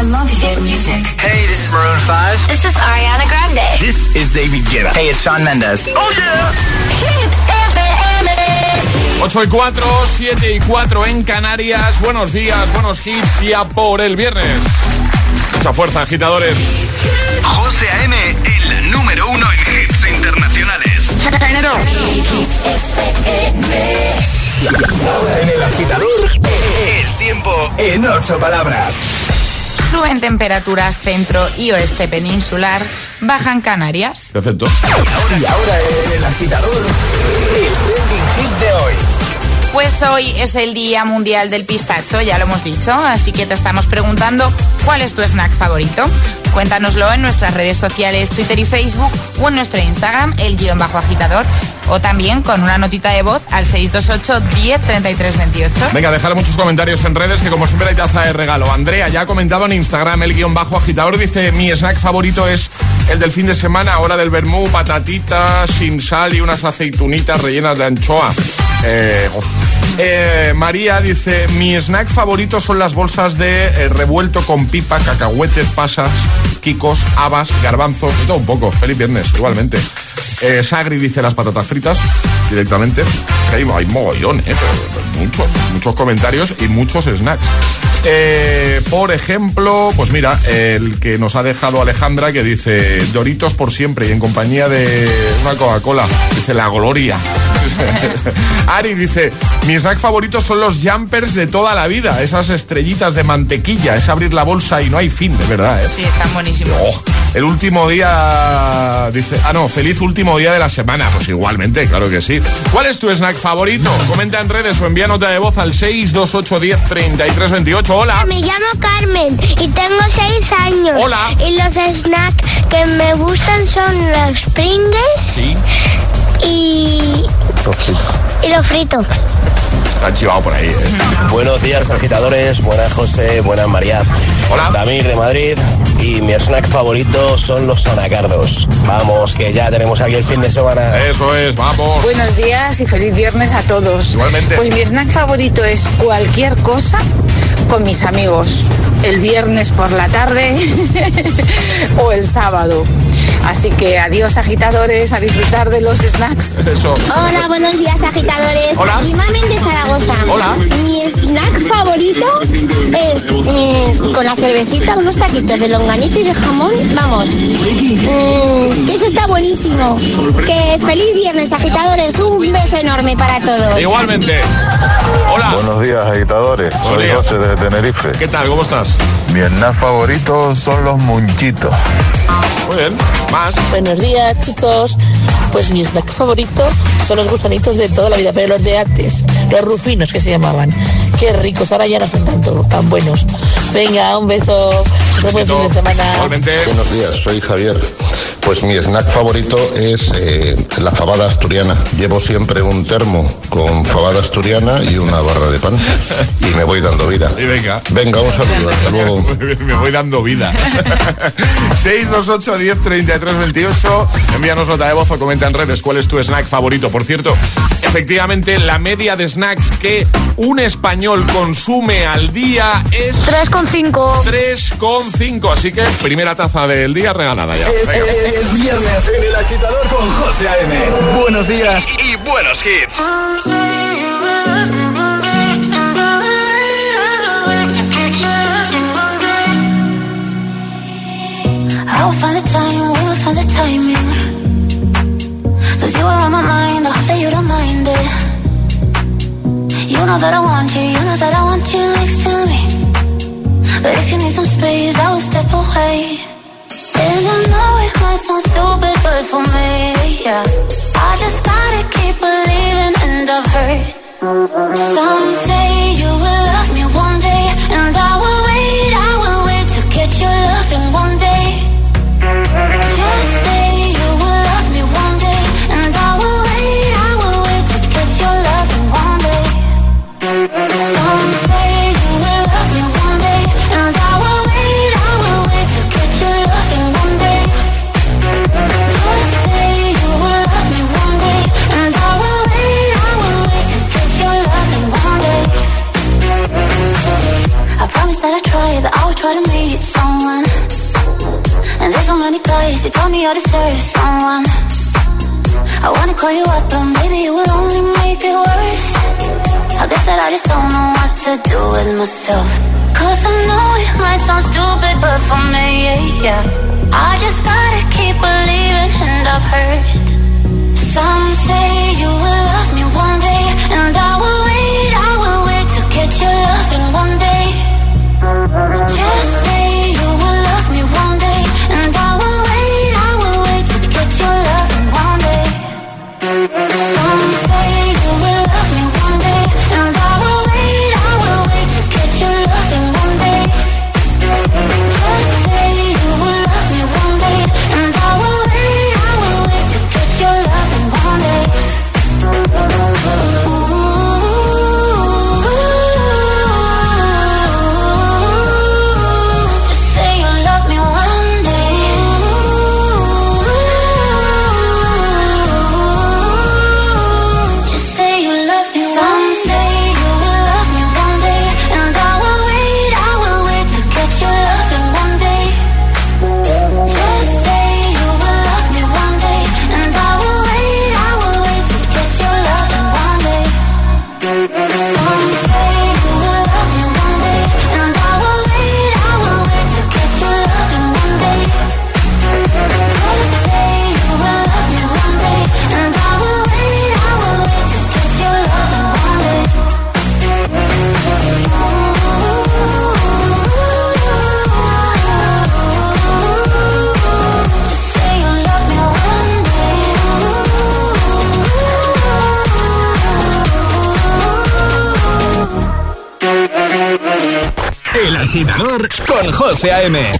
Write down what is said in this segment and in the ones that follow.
I love hit music. Hey, this is Maroon 5. This is Ariana Grande. This is David Guetta. Hey, it's Sean Mendes. Oh yeah. Hit FM. 8 y 4, 7 y 4 en Canarias. Buenos días, buenos hits ya por el viernes. Mucha fuerza, agitadores. José A.M., el número uno en hits internacionales. Ahora en el agitador, El tiempo en ocho palabras. Suben temperaturas centro y oeste peninsular, bajan Canarias. Perfecto. Y ahora el agitador, el trending hit de hoy. Pues hoy es el Día Mundial del Pistacho, ya lo hemos dicho, así que te estamos preguntando cuál es tu snack favorito. Cuéntanoslo en nuestras redes sociales, Twitter y Facebook o en nuestro Instagram, el guion bajo agitador, o también con una notita de voz al 628 10 33 28. Venga, dejar muchos comentarios en redes que como siempre hay taza de regalo. Andrea ya ha comentado en Instagram el guion bajo agitador. Dice, mi snack favorito es el del fin de semana, hora del vermú, patatitas sin sal y unas aceitunitas rellenas de anchoa. Eh. Eh, María dice, mi snack favorito son las bolsas de eh, revuelto con pipa, cacahuetes, pasas, quicos, habas, garbanzos, y todo un poco. Feliz viernes, igualmente. Eh, Sagri dice las patatas fritas directamente. Hay, mogollón, ¿eh? Muchos, muchos comentarios y muchos snacks. Eh, por ejemplo, pues mira, el que nos ha dejado Alejandra que dice Doritos por siempre y en compañía de una Coca-Cola. Dice la gloria. Ari dice, mi snack favorito son los jumpers de toda la vida, esas estrellitas de mantequilla, es abrir la bolsa y no hay fin, de verdad, ¿eh? Sí, están buenísimos. Oh, el último día, dice, ah no, feliz último día de la semana, pues igualmente, claro que sí. ¿Cuál es tu snack favorito? Comenta en redes o envía nota de voz al 628103328. Hola. Me llamo Carmen y tengo seis años. Hola. Y los snacks que me gustan son los Pringles Sí, y, y los fritos. se han chivado por ahí, ¿eh? Buenos días, agitadores. Buenas, José. Buenas, María. Hola. Damir de Madrid. Y mi snack favorito son los anacardos. Vamos, que ya tenemos aquí el fin de semana. Eso es, vamos. Buenos días y feliz viernes a todos. Igualmente. Pues mi snack favorito es cualquier cosa con mis amigos. El viernes por la tarde o el sábado. Así que adiós agitadores, a disfrutar de los snacks. Eso. Hola, buenos días, agitadores. Hola. Aquí Mamen de Zaragoza. Hola. Mi snack favorito es mm, con la cervecita unos taquitos de longaniza y de jamón. Vamos, mm, que eso está buenísimo. Que feliz viernes, agitadores. Un beso enorme para todos. Igualmente. Hola. Buenos días, agitadores. Soy. José desde Tenerife. ¿Qué tal? ¿Cómo estás? Mi snack favorito son los munchitos. Muy bien. Más. Buenos días, chicos. Pues mi snack favorito son los gusanitos de toda la vida, pero los de antes, los rufinos que se llamaban. Qué ricos, ahora ya no son tanto tan buenos. Venga, un beso. Un buen fin de semana. Igualmente. Buenos días, soy Javier. Pues mi snack favorito es eh, la fabada asturiana. Llevo siempre un termo con fabada asturiana y una barra de pan. Y me voy dando vida. Y venga. Venga, un saludo, hasta luego. Me voy dando vida. 628 10 33 28. Envíanos nota de voz o comenta en redes cuál es tu snack favorito. Por cierto, efectivamente, la media de snacks que un español consume al día es 3,5. 3,5. Así que primera taza del día regalada ya. Es, Venga. es- es viernes en el agitador con José A.M. Buenos días. y buenos hits. I will find the time, we will find the timing. Cause you are on my mind, I hope that you don't mind it. You know that I want you, you know that I want you next to me. But if you need some space, I will step away. And I know it might sound stupid, but for me, yeah. I just gotta keep believing, and I've heard. Some say you will love me one day, and I will wait, I will wait to get your love in one day. Who told me I deserve someone. I wanna call you up, but maybe it will only make it worse. I guess that I just don't know what to do with myself. Cause I know it might sound stupid, but for me, yeah, yeah. I just gotta keep believing, and I've heard some say you will love me one day, and I will wait, I will wait to get your loving one day. Just José A.M.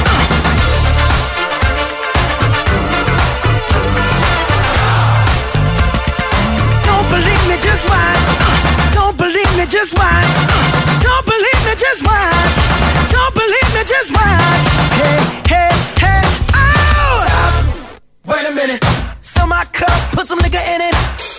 Just watch. Don't believe me, just watch. Don't believe me, just watch. Hey, hey, hey, oh! Stop. Wait a minute. Fill my cup, put some nigga in it.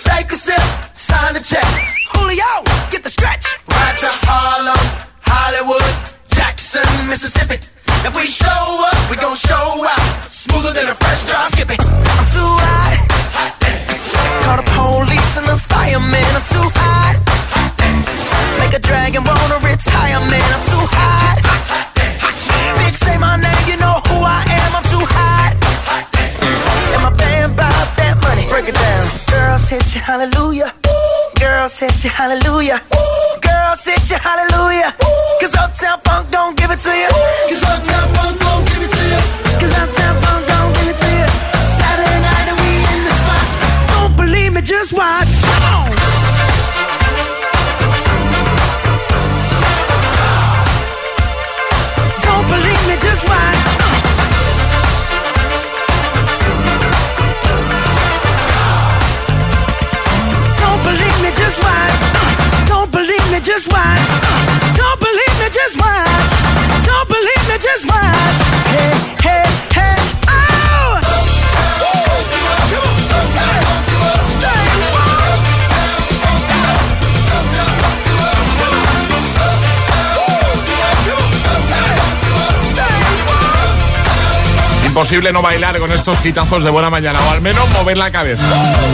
Take a sip, sign the check. Julio, get the stretch. Right to Harlem, Hollywood, Jackson, Mississippi. If we show up, we gon' show out. Smoother than a fresh drop skipping. I'm too hot. hot Call the police and the fireman. I'm too hot. Make a dragon wanna retire, man. I'm too hot. Bitch, say my name, you know who I am. I'm too hot. And my band bought that money. Break it down. Girls hit you, hallelujah. Girls hit you, hallelujah. Girls hit you, hallelujah. Cause Uptown Funk don't give it to you. Cause Uptown Funk don't give it to you. Cause Uptown Funk don't give it to you. Saturday night and we in the spot. Don't believe me, just watch. just watch. Don't believe me, just watch. Don't believe me, just watch. Hey, hey. Imposible no bailar con estos quitazos de buena mañana, o al menos mover la cabeza.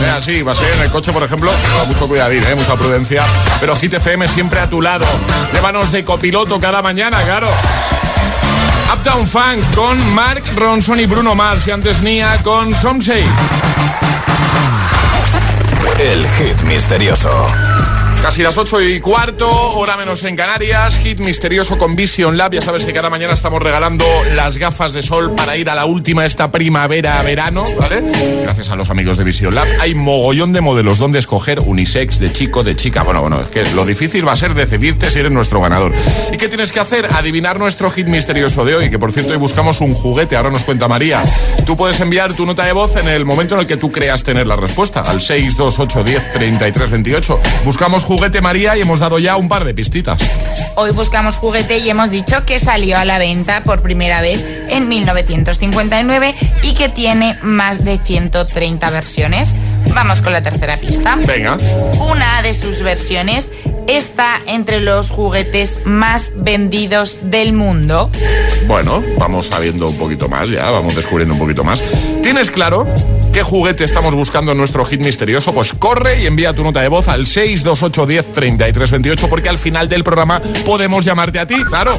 Eh, así, va a ser en el coche, por ejemplo, mucho cuidadín, eh, mucha prudencia. Pero Hit FM siempre a tu lado. Llévanos de copiloto cada mañana, claro. Uptown Funk con Mark Ronson y Bruno Mars y antes Nia con Somsey. El hit misterioso. Casi las 8 y cuarto, hora menos en Canarias, hit misterioso con Vision Lab. Ya sabes que cada mañana estamos regalando las gafas de sol para ir a la última esta primavera-verano, ¿vale? Gracias a los amigos de Vision Lab. Hay mogollón de modelos donde escoger unisex, de chico, de chica. Bueno, bueno, es que lo difícil va a ser decidirte si eres nuestro ganador. ¿Y qué tienes que hacer? Adivinar nuestro hit misterioso de hoy, que por cierto hoy buscamos un juguete, ahora nos cuenta María. Tú puedes enviar tu nota de voz en el momento en el que tú creas tener la respuesta, al 628 10 33 28. Buscamos juguete María y hemos dado ya un par de pistitas. Hoy buscamos juguete y hemos dicho que salió a la venta por primera vez en 1959 y que tiene más de 130 versiones. Vamos con la tercera pista. Venga. Una de sus versiones está entre los juguetes más vendidos del mundo. Bueno, vamos sabiendo un poquito más ya, vamos descubriendo un poquito más. ¿Tienes claro qué juguete estamos buscando en nuestro hit misterioso? Pues corre y envía tu nota de voz al 628 10 33 28 porque al final del programa podemos llamarte a ti, claro.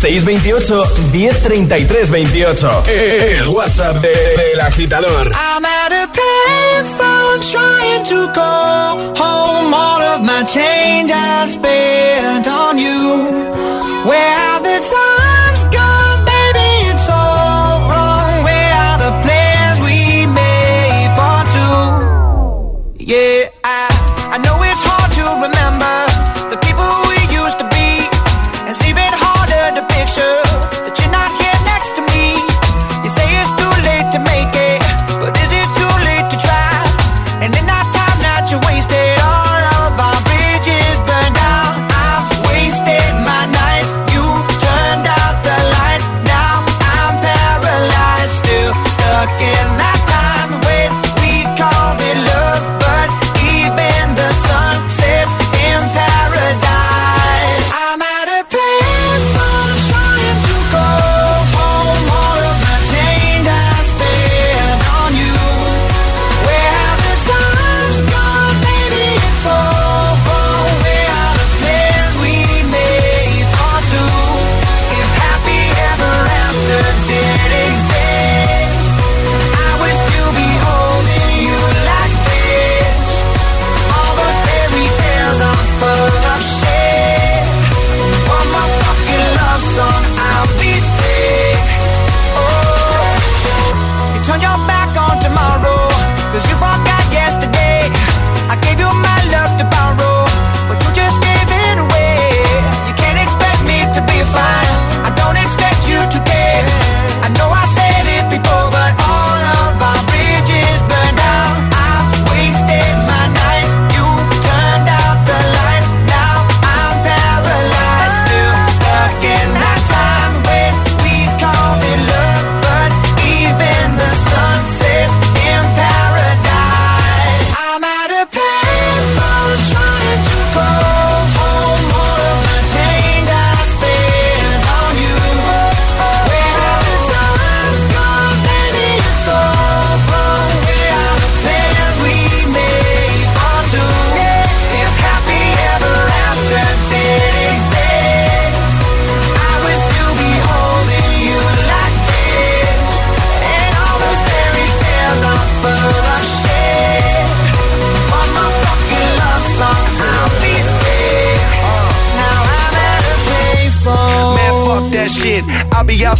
628 1033 28. El WhatsApp de- del agitador. I'm at a payphone trying to call home. All of my change I spent on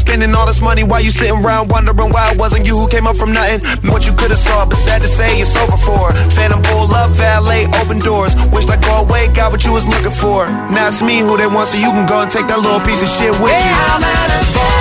spending all this money while you sitting around wondering why it wasn't you who came up from nothing. What you could have saw, but sad to say it's over for. Phantom pull up, valet, open doors. Wished I go away, got what you was looking for. Now it's me who they want, so you can go and take that little piece of shit with you.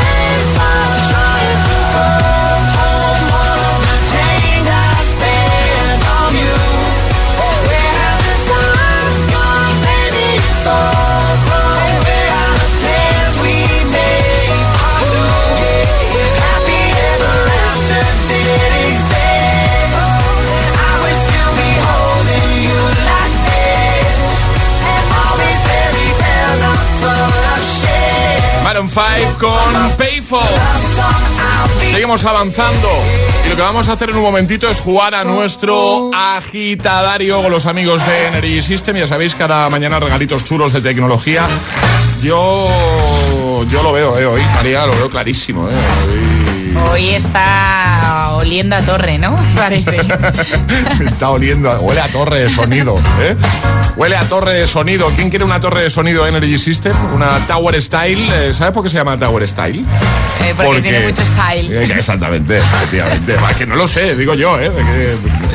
Maroon 5 con Payphone. Seguimos avanzando y lo que vamos a hacer en un momentito es jugar a nuestro agitadario con los amigos de Energy System. Ya sabéis, cada mañana regalitos chulos de tecnología. Yo, yo lo veo, eh, hoy, María, lo veo clarísimo. Eh, hoy... está oliendo a torre, ¿no? Parece. está oliendo, huele a torre de sonido, ¿eh? Huele a torre de sonido. ¿Quién quiere una torre de sonido Energy System? Una Tower Style. Eh, ¿Sabes por qué se llama Tower Style? Eh, porque, tiene mucho style. Eh, exactamente, efectivamente. que no lo sé, digo yo, ¿eh?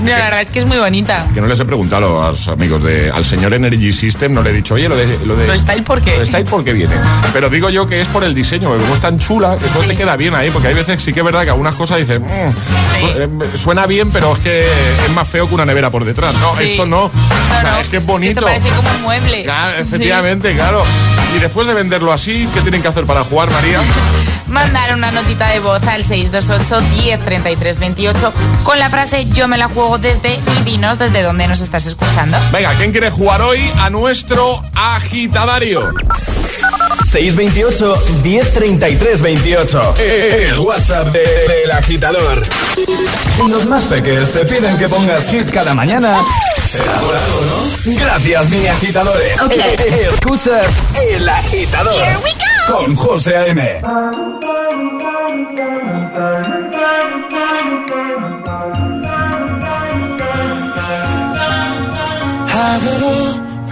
no, la verdad es que es muy bonita. Que no les he preguntado a los amigos de. Al señor Energy System, no le he dicho, oye, lo de. Lo, de, style, ¿por qué? Lo style, ¿por qué viene? Pero digo yo que es por el diseño, porque como es tan chula, eso te queda bien ahí, porque hay veces sí que es verdad que algunas cosas dicen, mm, suena bien, pero es que es más feo que una nevera por detrás. No, esto no. o sea, es que es bonito. Esto parece como un mueble. efectivamente, claro. Y después de venderlo así, ¿qué tienen que hacer para jugar, María? Mandar una notita de voz al 628 10 28 con la frase yo me la juego desde y dinos desde dónde nos estás escuchando. Venga, ¿quién quiere jugar hoy a nuestro agitadario? 628 1033 28. El WhatsApp del agitador. Y los más pequeños te piden que pongas hit cada mañana. ¿No? Gracias, mini agitadores. Okay. Escuchas El Agitador. Here we go. Con José A.M. Have it all.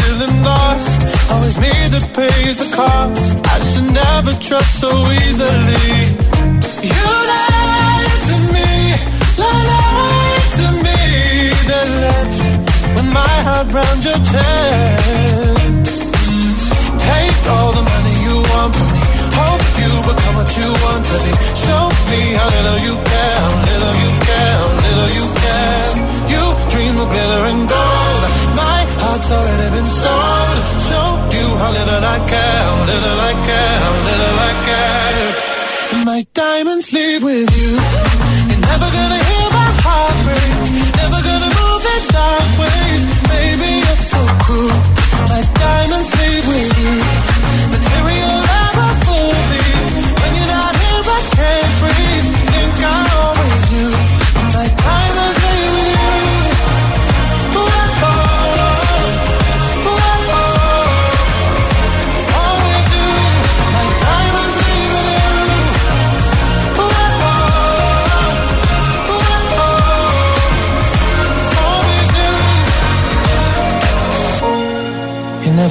Feeling lost. Always me that pays the cost. I should never trust so easily. You lied to me, lied to me. Then left with my heart round your chest. Take all the money you want from me. Hope you become what you want to be. Show me how little you care, little you care, little you care. You dream of glitter and gold. My heart's already been sold. Show you how little I care, how little I care, how little I care. My diamonds leave with you. You're never gonna hear my heart break. Never gonna move in dark ways. Baby, you're so cruel.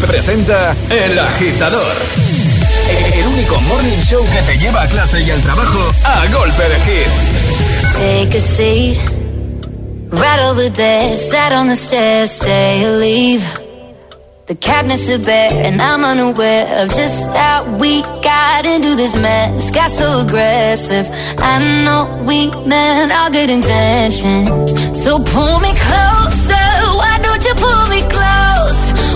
presenta El Agitador. El único morning show que te lleva a clase y al trabajo a golpe de hits. Take a seat, right over there, sat on the stairs, stay or leave. The cabinets are bare, and I'm unaware of just how we got into this mess. Got so aggressive. I know we meant all good intentions. So pull me closer. Why don't you pull me close?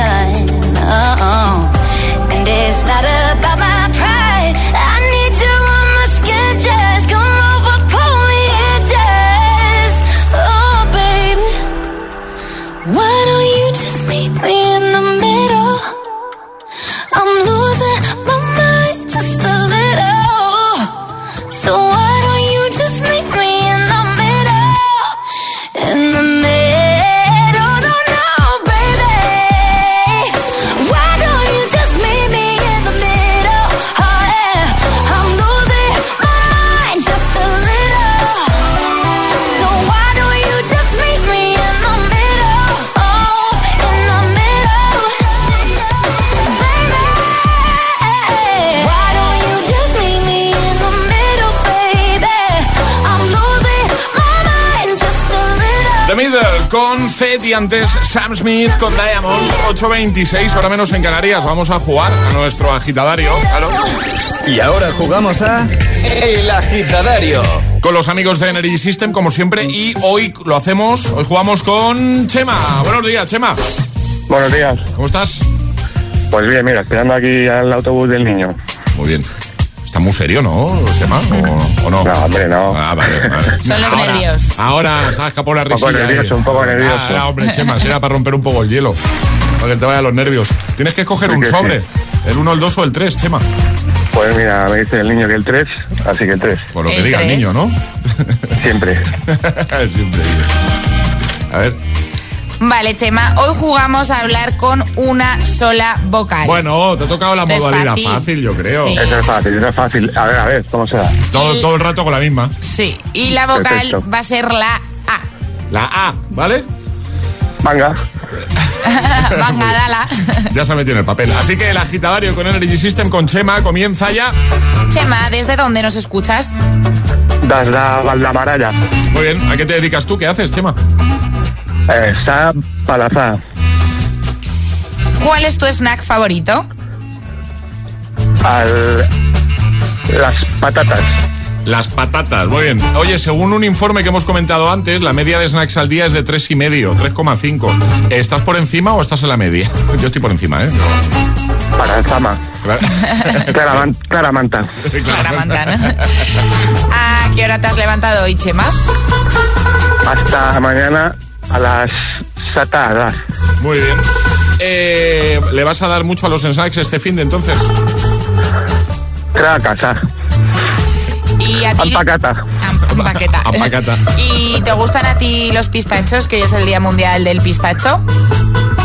time antes Sam Smith con Diamonds 8.26, ahora menos en Canarias. Vamos a jugar a nuestro agitadario. Y ahora jugamos a El Agitadario. Con los amigos de Energy System, como siempre, y hoy lo hacemos, hoy jugamos con Chema. Buenos días, Chema. Buenos días. ¿Cómo estás? Pues bien, mira, esperando aquí al autobús del niño. Muy bien. Está muy serio, ¿no, Chema? ¿O, o no? No, hombre, no. Ah, vale, vale. Son los ahora, nervios. Ahora se ha escapado la Un poco risilla. nervioso, ahí. un poco nervioso. Ah, no, hombre, Chema, será para romper un poco el hielo. Para que te vayan los nervios. Tienes que escoger Sí un que sobre. sí. El 1, el 2 o el 3, Chema. Pues mira, me dice el niño que el 3, así que el 3. Por lo que El diga el niño, ¿no? Siempre. Siempre. A ver. Vale, Chema, hoy jugamos a hablar con una sola vocal. Bueno, te ha tocado la Esto modalidad fácil. fácil. yo creo. Sí. Eso es fácil, eso es fácil. A ver, a ver, ¿cómo será? Todo, Y- todo el rato con la misma. Sí, y la vocal Perfecto. va a ser la A. La A, ¿vale? Manga. Venga, dala. Ya se ha metido en el papel. Así que el agitadario con Energy System con Chema comienza ya. Chema, ¿desde dónde nos escuchas? Das la Valdamaraya. Muy bien. ¿A qué te dedicas tú? ¿Qué haces, Chema? Está Palazá. ¿Cuál es tu snack favorito? Al. Las patatas. Las patatas, muy bien. Oye, según un informe que hemos comentado antes, la media de snacks al día es de 3,5, 3,5. ¿Estás por encima o estás en la media? Yo estoy por encima, ¿eh? Para el. Claro. Claraman- Claramanta. Clara Mantana. ¿A qué hora te has levantado hoy, Chema? Hasta mañana a las satadas. Muy bien. Eh, ¿Le vas a dar mucho a los snacks este fin de entonces? Creo a casa. Y a ti... Ampacata. Am- Ampaqueta. Ampacata. ¿Y te gustan a ti los pistachos, que hoy es el Día Mundial del Pistacho?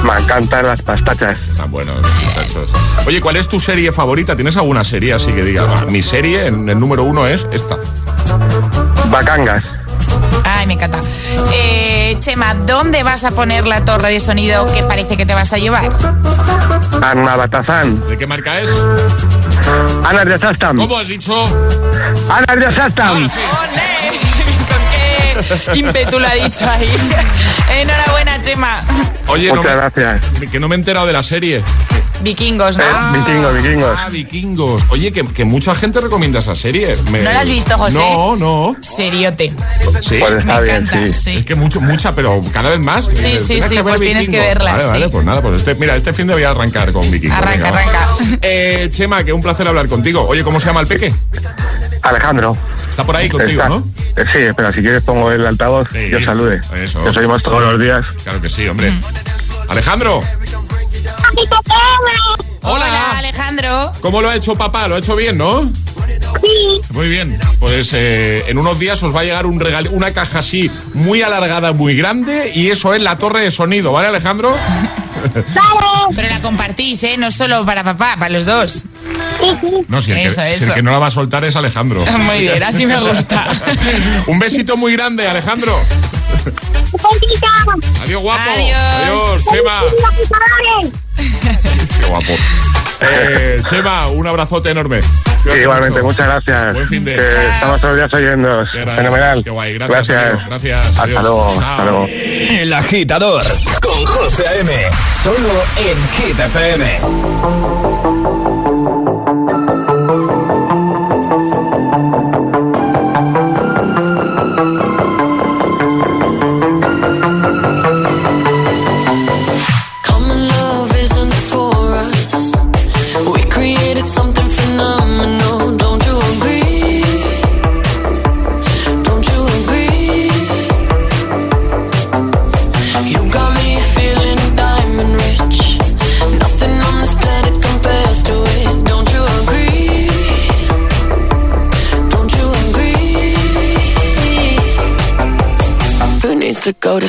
Me encantan las pastachas. Están buenos los pistachos. Oye, ¿cuál es tu serie favorita? ¿Tienes alguna serie así que digas, "Ah, mi serie, en el número uno es esta? Bacangas. Ay, me encanta. Eh, Chema, ¿dónde vas a poner la torre de sonido que parece que te vas a llevar? Ana Batazán. ¿De qué marca es? Ana de Sastam. ¿Cómo has dicho? Ana de Sastam. Ahora sí. ¡Ole! ¿Con qué ímpetu lo ha dicho ahí? Enhorabuena, Chema. Oye, no Muchas me- gracias. que no me he enterado de la serie. Vikingos, ¿no? Vikingos, vikingos. Ah, vikingos. Oye, que, que mucha gente recomienda esa serie. Me- ¿No la has visto, José? No, no. Seriote. Sí. Pues está Me bien, encanta, sí. sí. Es que mucho, mucha, pero cada vez más. Sí, sí, "Tienes sí, pues tienes que Vikingos". verla, Vale, sí. vale, pues nada, pues este, mira, este fin de voy a arrancar con Vikingos. Arranca, Venga, arranca. Eh, Chema, que un placer hablar contigo. Oye, ¿cómo se llama el peque? Alejandro. Está por ahí contigo, Está- ¿no? Eh, Sí, pero si quieres pongo el altavoz Sí. y os salude. Eso. Nos oímos todos los días. Claro que sí, hombre. Alejandro, Hola, Alejandro. ¿cómo lo ha hecho papá? ¿Lo ha hecho bien, no? Sí. Muy bien. Pues eh, en unos días os va a llegar un regalo, una caja así muy alargada, muy grande, y eso es la torre de sonido, ¿vale, Alejandro? Pero la compartís, ¿eh? No solo para papá, para los dos. No, si el, Eso, que, si el que no la va a soltar es Alejandro. Muy bien, así me gusta. un besito muy grande, Alejandro. Adiós, guapo. Adiós. Adiós, Chema. Qué guapo. Eh, Chema, un abrazote enorme. Igualmente, mucho. muchas gracias. Buen fin de. Que estamos todos los días oyendo. Fenomenal. Qué guay, gracias. Gracias. amigo, gracias. Hasta Adiós. luego. Chao. Hasta luego. El agitador con José A.M. Solo en Hit FM.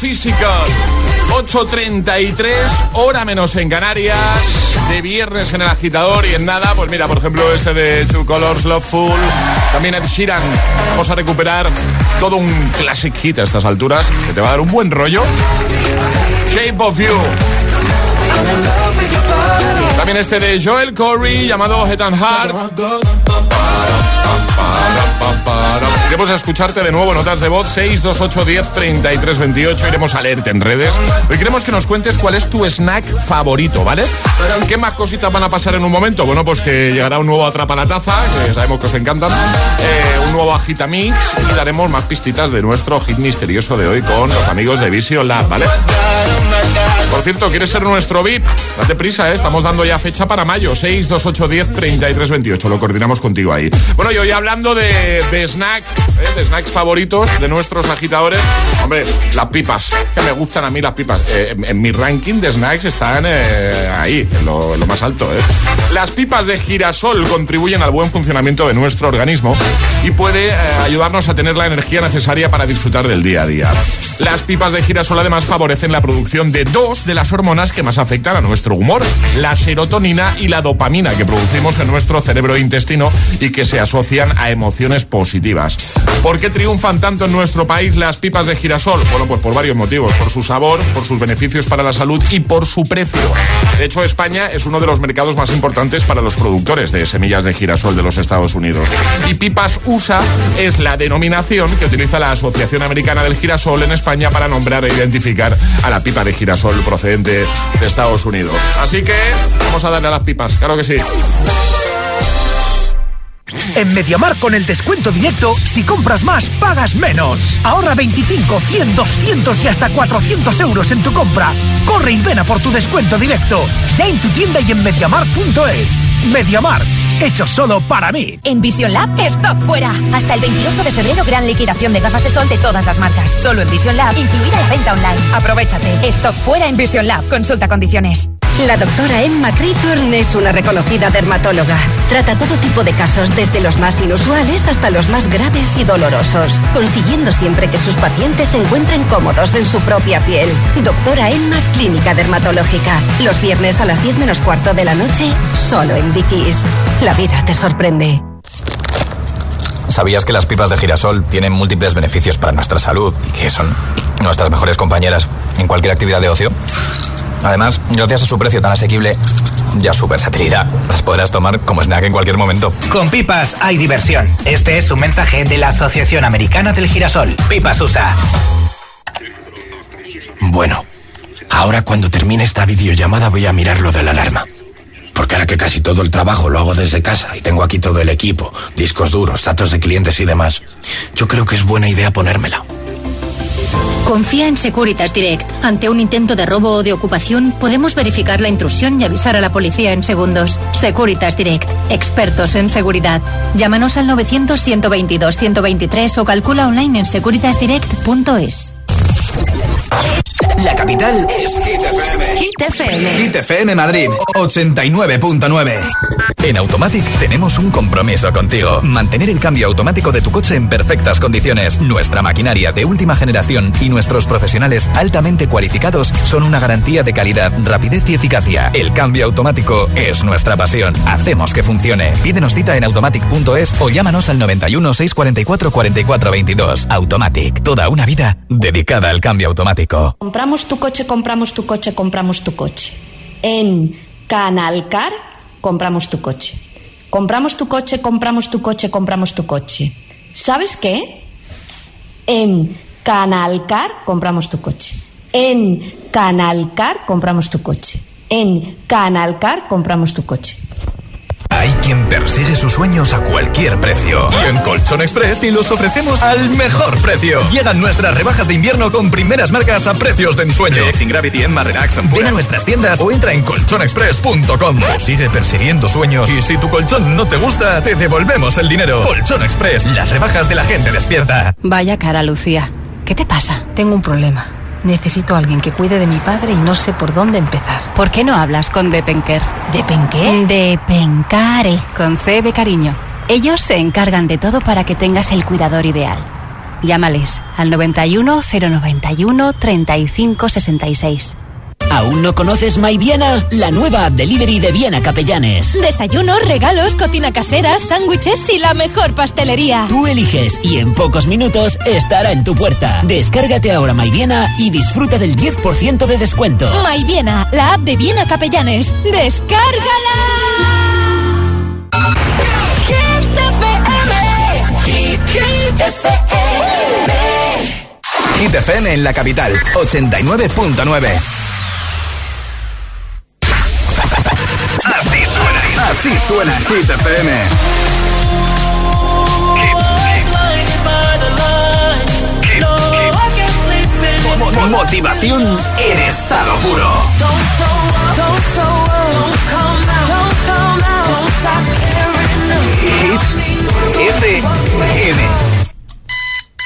Physical. 8.33, hora menos en Canarias. de viernes en el agitador y en nada, pues mira, por ejemplo, ese de Two Colors Love Full, también Ed Sheeran. Vamos a recuperar todo un classic hit a estas alturas que te va a dar un buen rollo. Shape of You. También este de Joel Corey llamado Head and Heart. Iremos a escucharte de nuevo, notas de voz 628 10 33 28. Iremos a leerte en redes. Hoy queremos que nos cuentes cuál es tu snack favorito, ¿vale? ¿Qué más cositas van a pasar en un momento? Bueno, pues que llegará un nuevo Atrapa la Taza, que sabemos que os encantan. eh, un nuevo Agitamix y daremos más pistitas de nuestro hit misterioso de hoy con los amigos de Vision Lab, ¿vale? Por cierto, ¿quieres ser nuestro VIP? Date prisa, ¿eh? estamos dando ya fecha para mayo, 6, 2, 8, 10, 33, 28. Lo coordinamos contigo ahí. Bueno, y hoy hablando de, de snack, ¿eh? de snacks favoritos de nuestros agitadores. Hombre, las pipas, que me gustan a mí las pipas. Eh, en, mi ranking de snacks están eh, ahí, en lo, en lo más alto. ¿eh? Las pipas de girasol contribuyen al buen funcionamiento de nuestro organismo y puede ayudarnos a tener la energía necesaria para disfrutar del día a día. Las pipas de girasol además favorecen la producción de dos de las hormonas que más afectan a nuestro humor, la serotonina y la dopamina que producimos en nuestro cerebro e intestino y que se asocian a emociones positivas. ¿Por qué triunfan tanto en nuestro país las pipas de girasol? Bueno, pues por varios motivos, por su sabor, por sus beneficios para la salud y por su precio. De hecho, España es uno de los mercados más importantes para los productores de semillas de girasol de los Estados Unidos. Y Pipas USA es la denominación que utiliza la Asociación Americana del Girasol en España para nombrar e identificar a la pipa de girasol procedente de Estados Unidos. Así que vamos a darle a las pipas, claro que sí. En Mediamar con el descuento directo, si compras más, pagas menos. Ahorra 25, 100, 200 y hasta 400 euros en tu compra. Corre y ven por tu descuento directo. Ya en tu tienda y en mediamar.es. Mediamar, hecho solo para mí. En Vision Lab, stock fuera. Hasta el 28 de febrero, gran liquidación de gafas de sol de todas las marcas. Solo en Vision Lab, incluida la venta online. Aprovechate. Stock fuera en Vision Lab. Consulta condiciones. La doctora Emma Crithorn es una reconocida dermatóloga. Trata todo tipo de casos, desde los más inusuales hasta los más graves y dolorosos, consiguiendo siempre que sus pacientes se encuentren cómodos en su propia piel. Doctora Emma Clínica Dermatológica. Los viernes a las 10 menos cuarto de la noche, solo en Dickies. La vida te sorprende. ¿Sabías que las pipas de girasol tienen múltiples beneficios para nuestra salud y que son nuestras mejores compañeras en cualquier actividad de ocio? Además, gracias a su precio tan asequible y a su versatilidad, las podrás tomar como snack en cualquier momento. Con pipas hay diversión. Este es un mensaje de la Asociación Americana del Girasol. Pipas USA. Bueno, ahora cuando termine esta videollamada voy a mirar lo de la alarma. Porque ahora que casi todo el trabajo lo hago desde casa y tengo aquí todo el equipo, discos duros, datos de clientes y demás, yo creo que es buena idea ponérmela. Confía en Securitas Direct. Ante un intento de robo o de ocupación, podemos verificar la intrusión y avisar a la policía en segundos. Securitas Direct. Expertos en seguridad. Llámanos al 900-122-123 o calcula online en securitasdirect.es. La capital es Hit FM. Hit FM. Hit FM Madrid 89.9. En Automatic tenemos un compromiso contigo. Mantener el cambio automático de tu coche en perfectas condiciones. Nuestra maquinaria de última generación y nuestros profesionales altamente cualificados son una garantía de calidad, rapidez y eficacia. El cambio automático es nuestra pasión. Hacemos que funcione. Pídenos cita en automatic.es o llámanos al 91 644 44 22. Automatic. Toda una vida dedicada al cambio automático. Compramos tu coche, compramos tu coche, compramos tu coche. En Canalcar compramos tu coche. Compramos tu coche, compramos tu coche, compramos tu coche. ¿Sabes qué? En Canalcar compramos tu coche. En Canalcar compramos tu coche. En Canalcar compramos tu coche. Hay quien persigue sus sueños a cualquier precio. Y en Colchón Express te los ofrecemos al mejor precio. Llegan nuestras rebajas de invierno con primeras marcas a precios de ensueño. Relaxing Gravity, Emma Relax, Ven a nuestras tiendas o entra en colchonexpress.com. O sigue persiguiendo sueños y si tu colchón no te gusta, te devolvemos el dinero. Colchón Express, las rebajas de la gente despierta. Vaya cara, Lucía. ¿Qué te pasa? Tengo un problema. Necesito a alguien que cuide de mi padre y no sé por dónde empezar. ¿Por qué no hablas con Depenker? ¿Depenqué? Depencare. Con C de cariño. Ellos se encargan de todo para que tengas el cuidador ideal. Llámales al 91 091 35 66. ¿Aún no conoces My Viena? La nueva app delivery de Viena Capellanes. Desayunos, regalos, cocina casera, sándwiches y la mejor pastelería. Tú eliges y en pocos minutos estará en tu puerta. Descárgate ahora My Viena y disfruta del 10% de descuento. My Viena, la app de Viena Capellanes. ¡Descárgala! Hit FM en la capital, 89.9. así suena Hit FM. Mo- mo- Motivación en estado puro. Hit FM.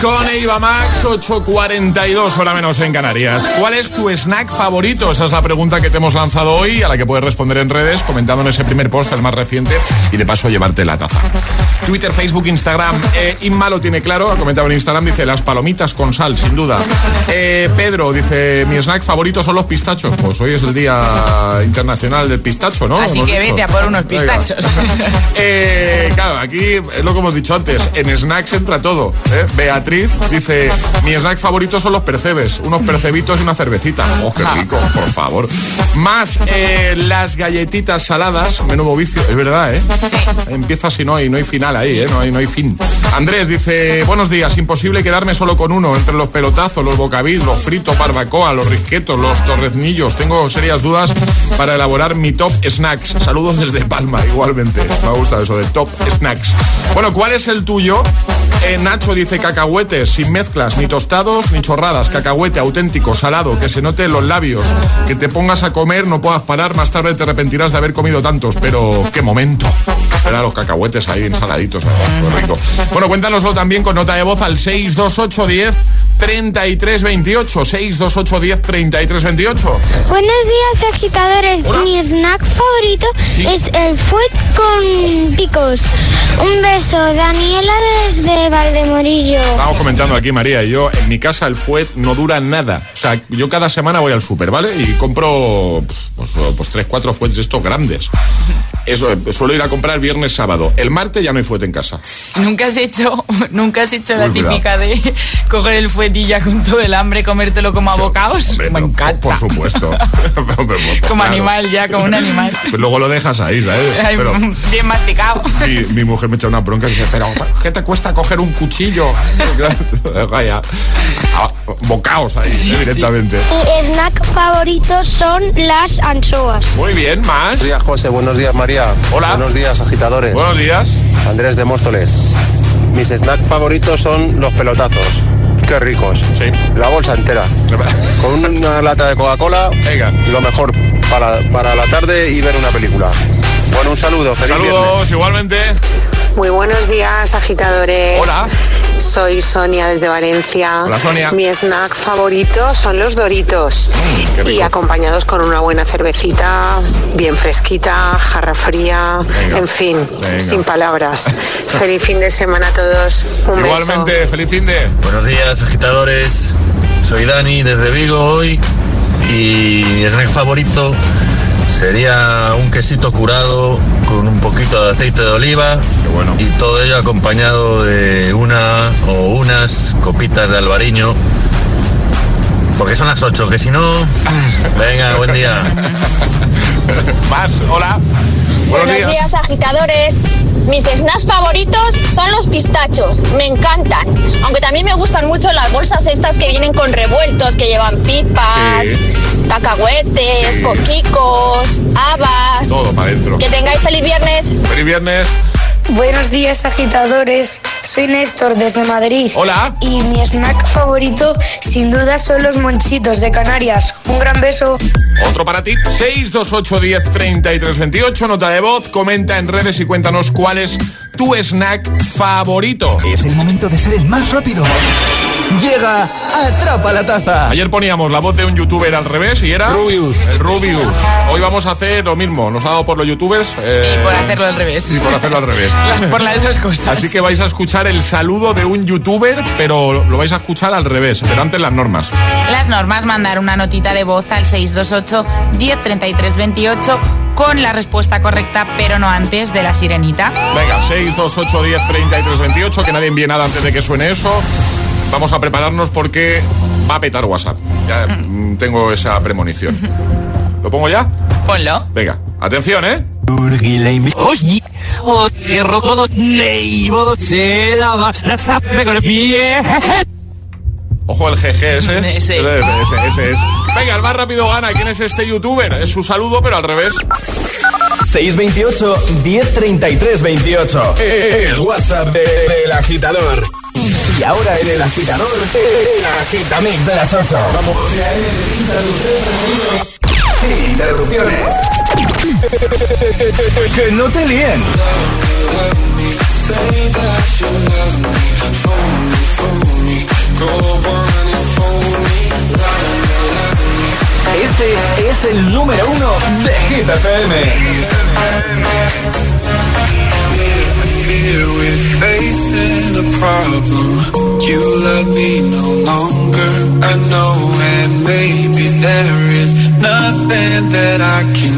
con Eva Max, 8.42 hora menos en Canarias. ¿Cuál es tu snack favorito? Esa es la pregunta que te hemos lanzado hoy, a la que puedes responder en redes, comentando en ese primer post, el más reciente, y de paso llevarte la taza. Twitter, Facebook, Instagram. Eh, Inma lo tiene claro, ha comentado en Instagram, dice las palomitas con sal, sin duda. Eh, Pedro dice, mi snack favorito son los pistachos. Pues hoy es el Día Internacional del Pistacho, ¿no? Así que dicho. vete a por unos pistachos. Eh, claro, aquí es lo que hemos dicho antes. En snacks entra todo. ¿eh? Beatriz dice: Mi snack favorito son los percebes. Unos percebitos y una cervecita. Oh, qué rico, por favor. Más eh, las galletitas saladas. Menudo vicio. Es verdad, ¿eh? Empieza si no hay, no hay final ahí, ¿eh? No hay, no hay fin. Andrés dice: Buenos días. Imposible quedarme solo con uno. Entre los pelotazos, los bocavid, los fritos, barbacoa, los risquetos, los torreznillos. Tengo serias dudas para elaborar mi top snacks. Saludos desde Palma, igualmente. Me ha gustado eso de top snacks. Bueno, ¿cuál es el tuyo? Eh, Nacho dice cacahuetes sin mezclas, ni tostados ni chorradas. Cacahuete auténtico, salado, que se note en los labios. Que te pongas a comer, no puedas parar. Más tarde te arrepentirás de haber comido tantos. Pero qué momento. Era los cacahuetes ahí ensaladitos. Qué rico. Bueno, cuéntanoslo también con nota de voz al 628 10 33 28. 628 10 33 28. Buenos días, agitadores. Mi snack favorito es el fuet con picos. Un beso, Daniela desde Valdemorillo. Estamos comentando aquí, María y yo, en mi casa el fuet no dura nada. O sea, yo cada semana voy al súper, ¿vale? Y compro pues, pues tres, cuatro fuets de estos grandes. Eso, suelo ir a comprar viernes, sábado. El martes ya no hay fuet en casa. Nunca has hecho, nunca has hecho la cuidado. típica de coger el fuetilla con todo el hambre, comértelo como a bocaos. Me encanta. Por supuesto. Pues, Como animal ya, como un animal. Pues luego lo dejas ahí, ¿sabes? Pero Bien masticado. mi, mi mujer me echa una bronca y dice, pero ¿qué te cuesta coger un cuchillo? Deja ya. Ah, Bocaos ahí, eh, directamente. Mi snack favorito son las anchoas. Muy bien, más. Buenos días, José. Buenos días, María. Hola. Buenos días, agitadores. Buenos días. Andrés de Móstoles. Mis snacks favoritos son los pelotazos. Qué ricos. Sí. La bolsa entera. Con una lata de Coca-Cola. Venga. Lo mejor para, para la tarde y ver una película. Bueno, un saludo. Feliz Saludos, viernes. igualmente. Muy buenos días, agitadores. Hola. Soy Sonia desde Valencia. Hola, Sonia. Mi snack favorito son los Doritos. rico. y acompañados con una buena cervecita, bien fresquita, jarra fría, Venga. en fin, Venga. sin palabras. Feliz fin de semana a todos. Un beso. Igualmente, feliz fin de. Buenos días, agitadores. Soy Dani desde Vigo hoy y mi snack favorito sería un quesito curado con un poquito de aceite de oliva y todo ello acompañado de una o unas copitas de albariño. Porque son las 8, que si no... Venga, buen día. Más, hola. Buenos días. agitadores. Mis snacks favoritos son los pistachos, me encantan. Aunque también me gustan mucho las bolsas estas que vienen con revueltos, que llevan pipas, Sí. Cacahuetes, Sí. coquicos, habas. Todo para adentro. Que tengáis feliz viernes. Feliz viernes. Buenos días, agitadores. Soy Néstor desde Madrid. Hola. Y mi snack favorito, sin duda, son los monchitos de Canarias. Un gran beso. Otro para ti. 628 10 33 28. Nota de voz. Comenta en redes y cuéntanos cuál es tu snack favorito. Es el momento de ser el más rápido. Llega Atrapa la Taza. Ayer poníamos la voz de un youtuber al revés y era. Rubius. El Rubius. Hoy vamos a hacer lo mismo. Nos ha dado por los youtubers. eh, Y por hacerlo al revés. y por hacerlo al revés. Por las dos cosas. Así que vais a escuchar el saludo de un youtuber, pero lo vais a escuchar al revés, pero antes las normas. Las normas, mandar una notita de voz al 628 1033 28 con la respuesta correcta, pero no antes de la sirenita. Venga, 628 10 33 28, que nadie envíe nada antes de que suene eso. Vamos a prepararnos porque va a petar WhatsApp. Ya mm, tengo esa premonición. ¿Lo pongo ya? Ponlo. Venga, atención, ¿eh? Oye. Ojo el GG ese. Ese. Ese, ese es. Venga, el más rápido gana. ¿Quién es este youtuber? Es su saludo, pero al revés. 628 1033 28. El WhatsApp de- del agitador. Y ahora en el agitador, el agitamix de las 8. Vamos. Sin interrupciones. que no te líen. Este es el número uno de Hit FM. You love me no longer. I know, and maybe there is nothing that I can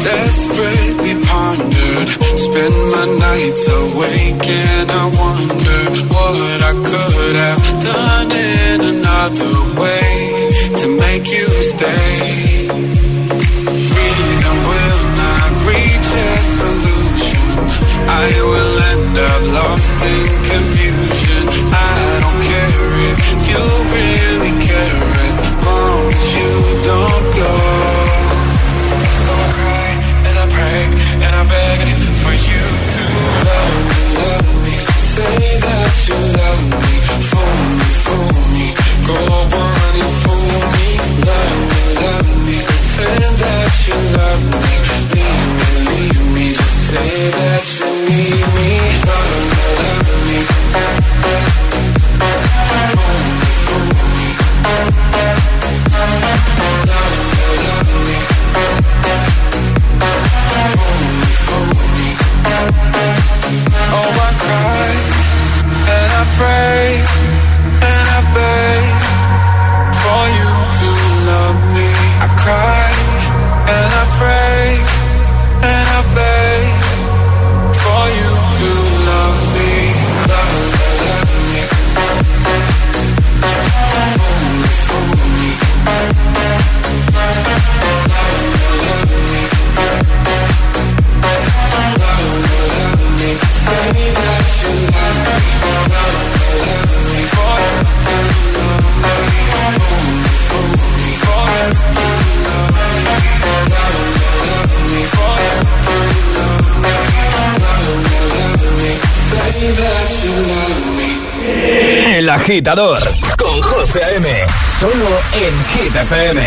desperately pondered. Spend my nights awake and I wonder what I could have done in another way to make you stay. Reason will not reach a solution. I will end up lost in confusion. I don't care if you really care as long as you don't go. That you love me, fool me, fool me. Go on and fool me, love me, love me. That you love me, me. Just say that you need me, agitador con José A.M. Solo en Hit FM.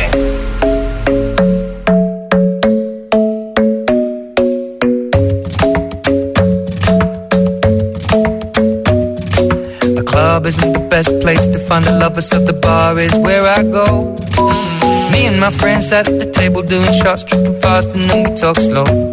The club isn't the best place to find a lover, so the bar is where I go. Mm. Me and my friends sat at the table doing shots, tripping fast, and then we talk slow.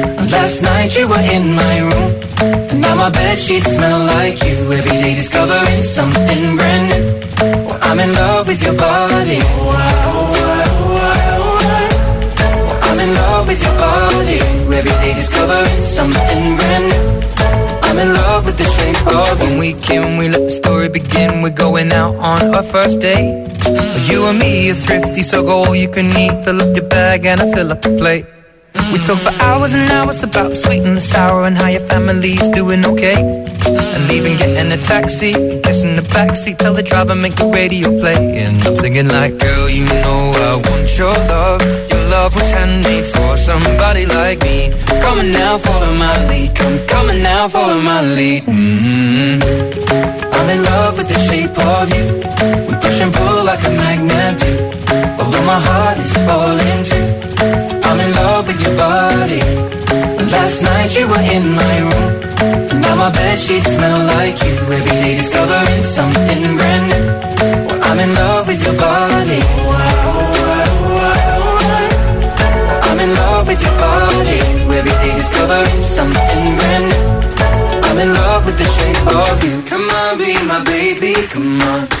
Last night you were in my room. And now my bed sheets smell like you. Every day discovering something brand new. Well, I'm in love with your body. I'm in love with your body. Every day discovering something brand new. I'm in love with the shape of. When we came, we let the story begin. We're going out on our first date. You and me are thrifty, so go all you can eat. Fill up your bag and I fill up the plate. We talk for hours and hours about the sweet and the sour and how your family's doing okay. And leaving, getting a taxi, kissing the backseat, tell the driver make the radio play. And I'm singing like, girl, you know I want your love. Your love was handmade for somebody like me. Come on now, follow my lead. Come, on now, follow my lead. mm I'm in love with the shape of you. We push and pull like a magnet do. Although my heart is falling too. I'm in love with your body. Last night you were in my room. Now my bed sheets smell like you. Every day discovering something brand new. Well, I'm in love with your body. I'm in love with your body. Every day discovering something brand new. I'm in love with the shape of you. Come on, be my baby. Come on.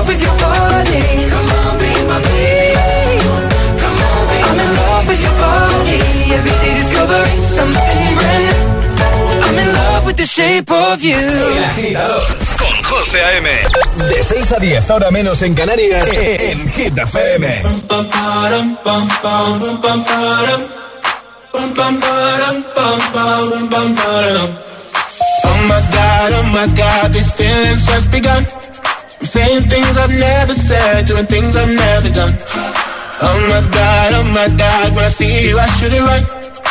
discovering something brand new. I'm in love with the shape of you. El agitador con José A.M. De 6 a 10, ahora menos en Canarias, en Hit FM. Oh my god, oh my god, these feelings just begun. I'm saying things I've never said, doing things I've never done. Oh my god, oh my god, when I see you I should it right.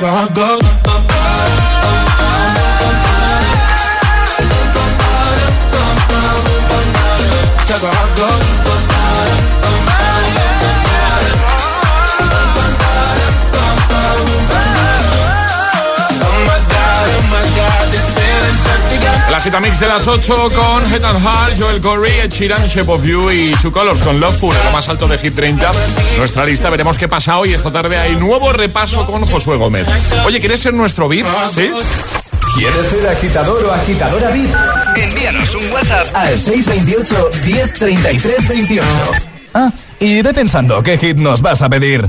Can't. Cause my heart agitamix de las 8 con Head and Heart, Joel Corey, Ed Sheeran, Shape of You y Two Colors con Loveful, lo más alto de Hit 30. Nuestra lista, veremos qué pasa hoy. Esta tarde hay nuevo repaso con Josué Gómez. Oye, ¿quieres ser nuestro VIP? ¿Sí? ¿Quieres ser agitador o agitadora VIP? Envíanos un WhatsApp al 628 1033 28. Ah, y ve pensando qué hit nos vas a pedir.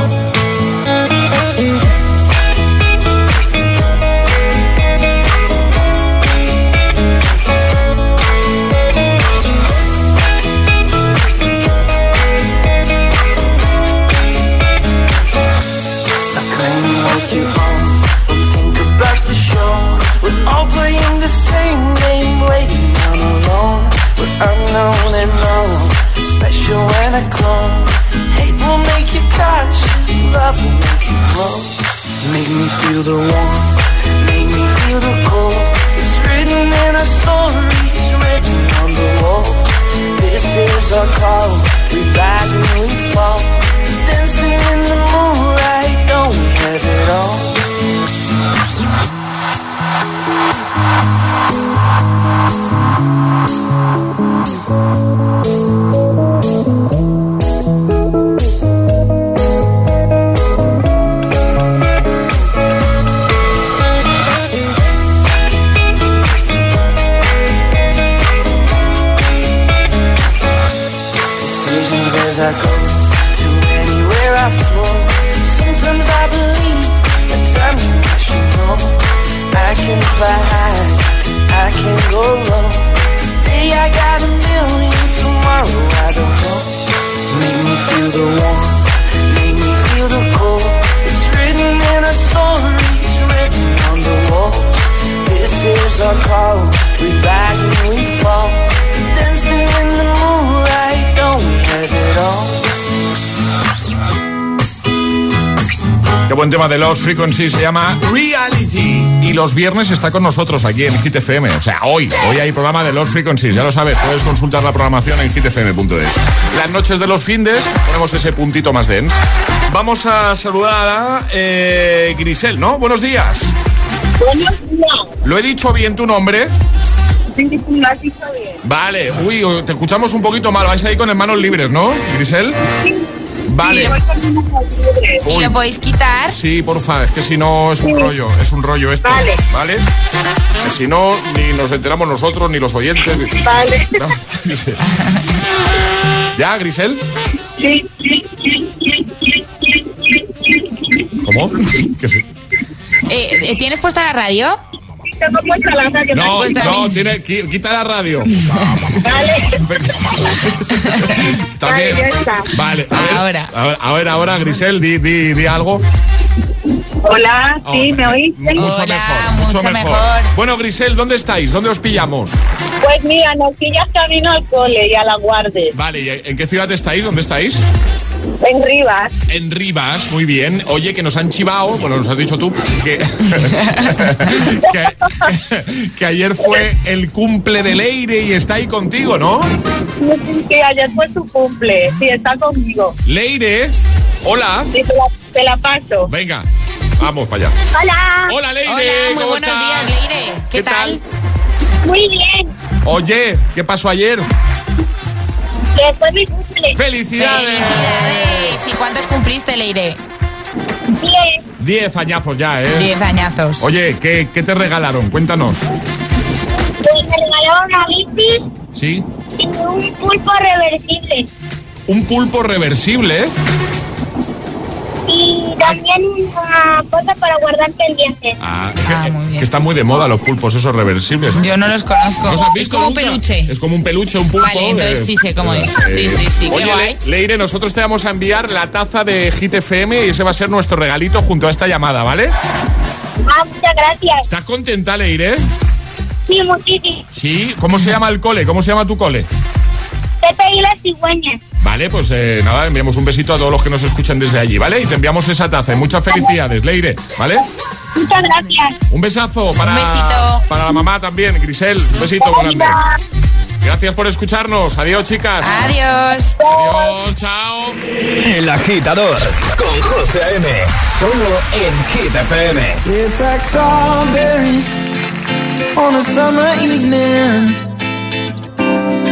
Special and a clone. Hate will make you cautious, love will make you grow. Make me feel the warmth, make me feel the cold. It's written in our stories, written on the wall. This is our call, we rise and we fall. Dancing in the moonlight, don't we have it all? Decisions rational. I buen tema de los Frequencies, se llama Reality. Y los viernes está con nosotros aquí en Hit FM. O sea, hoy, hoy hay programa de los Frequencies, ya lo sabes, puedes consultar la programación en hitfm.es. Las noches de los findes, ponemos ese puntito más dense. Vamos a saludar a eh, Grisel, ¿no? Buenos días. Buenos días. ¿Lo he dicho bien tu nombre? Sí, lo has dicho bien. Vale, uy, te escuchamos un poquito mal. Vais ahí con las manos libres, ¿no, Grisel? Sí, libres. ¿Y lo podéis quitar? Sí, porfa, es que si no es un Sí. rollo, es un rollo esto. Vale. ¿Vale? Que si no, ni nos enteramos nosotros, ni los oyentes. Vale. No. ¿Ya, Grisel? Sí, sí, sí, sí, sí, sí, sí, sí. ¿Cómo? Que sí. Eh, eh, ¿Tienes puesta la radio? La radio. No, puesta a no, tiene, qui- quita la radio. Vale. Está Vale, bien. ya está. Vale, a ver, Ahora. A ver, a ver, ahora, Grisel, di, di, di algo. Hola, sí, ¿me oís? Mucho Hola, mejor, mucho, mucho mejor. mejor. Bueno, Grisel, ¿dónde estáis? ¿Dónde os pillamos? Pues mira, nos pillas camino al cole y a la guardia. Vale, ¿y ¿en qué ciudad estáis? ¿Dónde estáis? En Rivas. En Rivas, muy bien. Oye, que nos han chivado, bueno, nos has dicho tú, que, que, que ayer fue el cumple de Leire y está ahí contigo, ¿no? Que ayer fue su cumple. Sí, está conmigo. Leire, hola. Sí, te la, te la paso. Venga, vamos para allá. Hola. Hola, Leire, Hola, muy ¿cómo buenos estás? días, Leire. ¿Qué, ¿Qué tal? Muy bien. Oye, ¿qué pasó ayer? Que fue mi cumple. ¡Felicidades! Felicidades. ¿Y cuántos cumpliste, Leire? Bien. Diez añazos ya, ¿eh? Diez añazos. Oye, ¿qué, qué te regalaron? Cuéntanos. Pues me regalaron una bici ¿Sí? y un pulpo reversible. Un pulpo reversible, ¿eh? Y también una cosa para guardar pendientes. Ah, que, que están muy de moda los pulpos esos reversibles. Yo no los conozco. ¿No los has visto es como nunca? peluche. Es como un peluche, un pulpo. Vale, entonces eh, sí sé cómo es. Sí, sí, sí, qué Oye, guay. Le- Leire, nosotros te vamos a enviar la taza de Hit FM y ese va a ser nuestro regalito junto a esta llamada, ¿vale? Ah, muchas gracias. ¿Estás contenta, Leire? Sí, muchísimo. Sí. ¿Cómo se llama el cole? ¿Cómo se llama tu cole? Pepe y las cigüeñas. Vale, pues eh, nada, enviamos un besito a todos los que nos escuchan desde allí, ¿vale? Y te enviamos esa taza. Y muchas felicidades, Leire, ¿vale? Muchas gracias. Un besazo para, Un besito. para la mamá también, Grisel. Un besito grande. Gracias por escucharnos. Adiós, chicas. Adiós. Adiós, chao. El agitador con José A.M. Solo en Hit FM. Tastes like strawberries on a summer evening.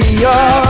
we are.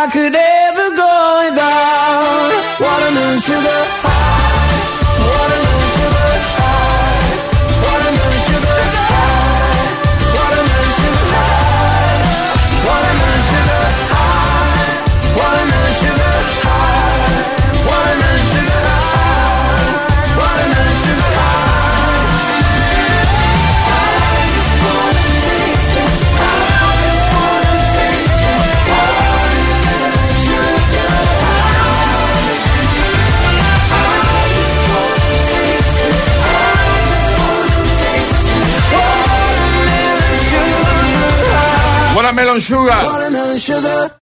Watermelon Sugar.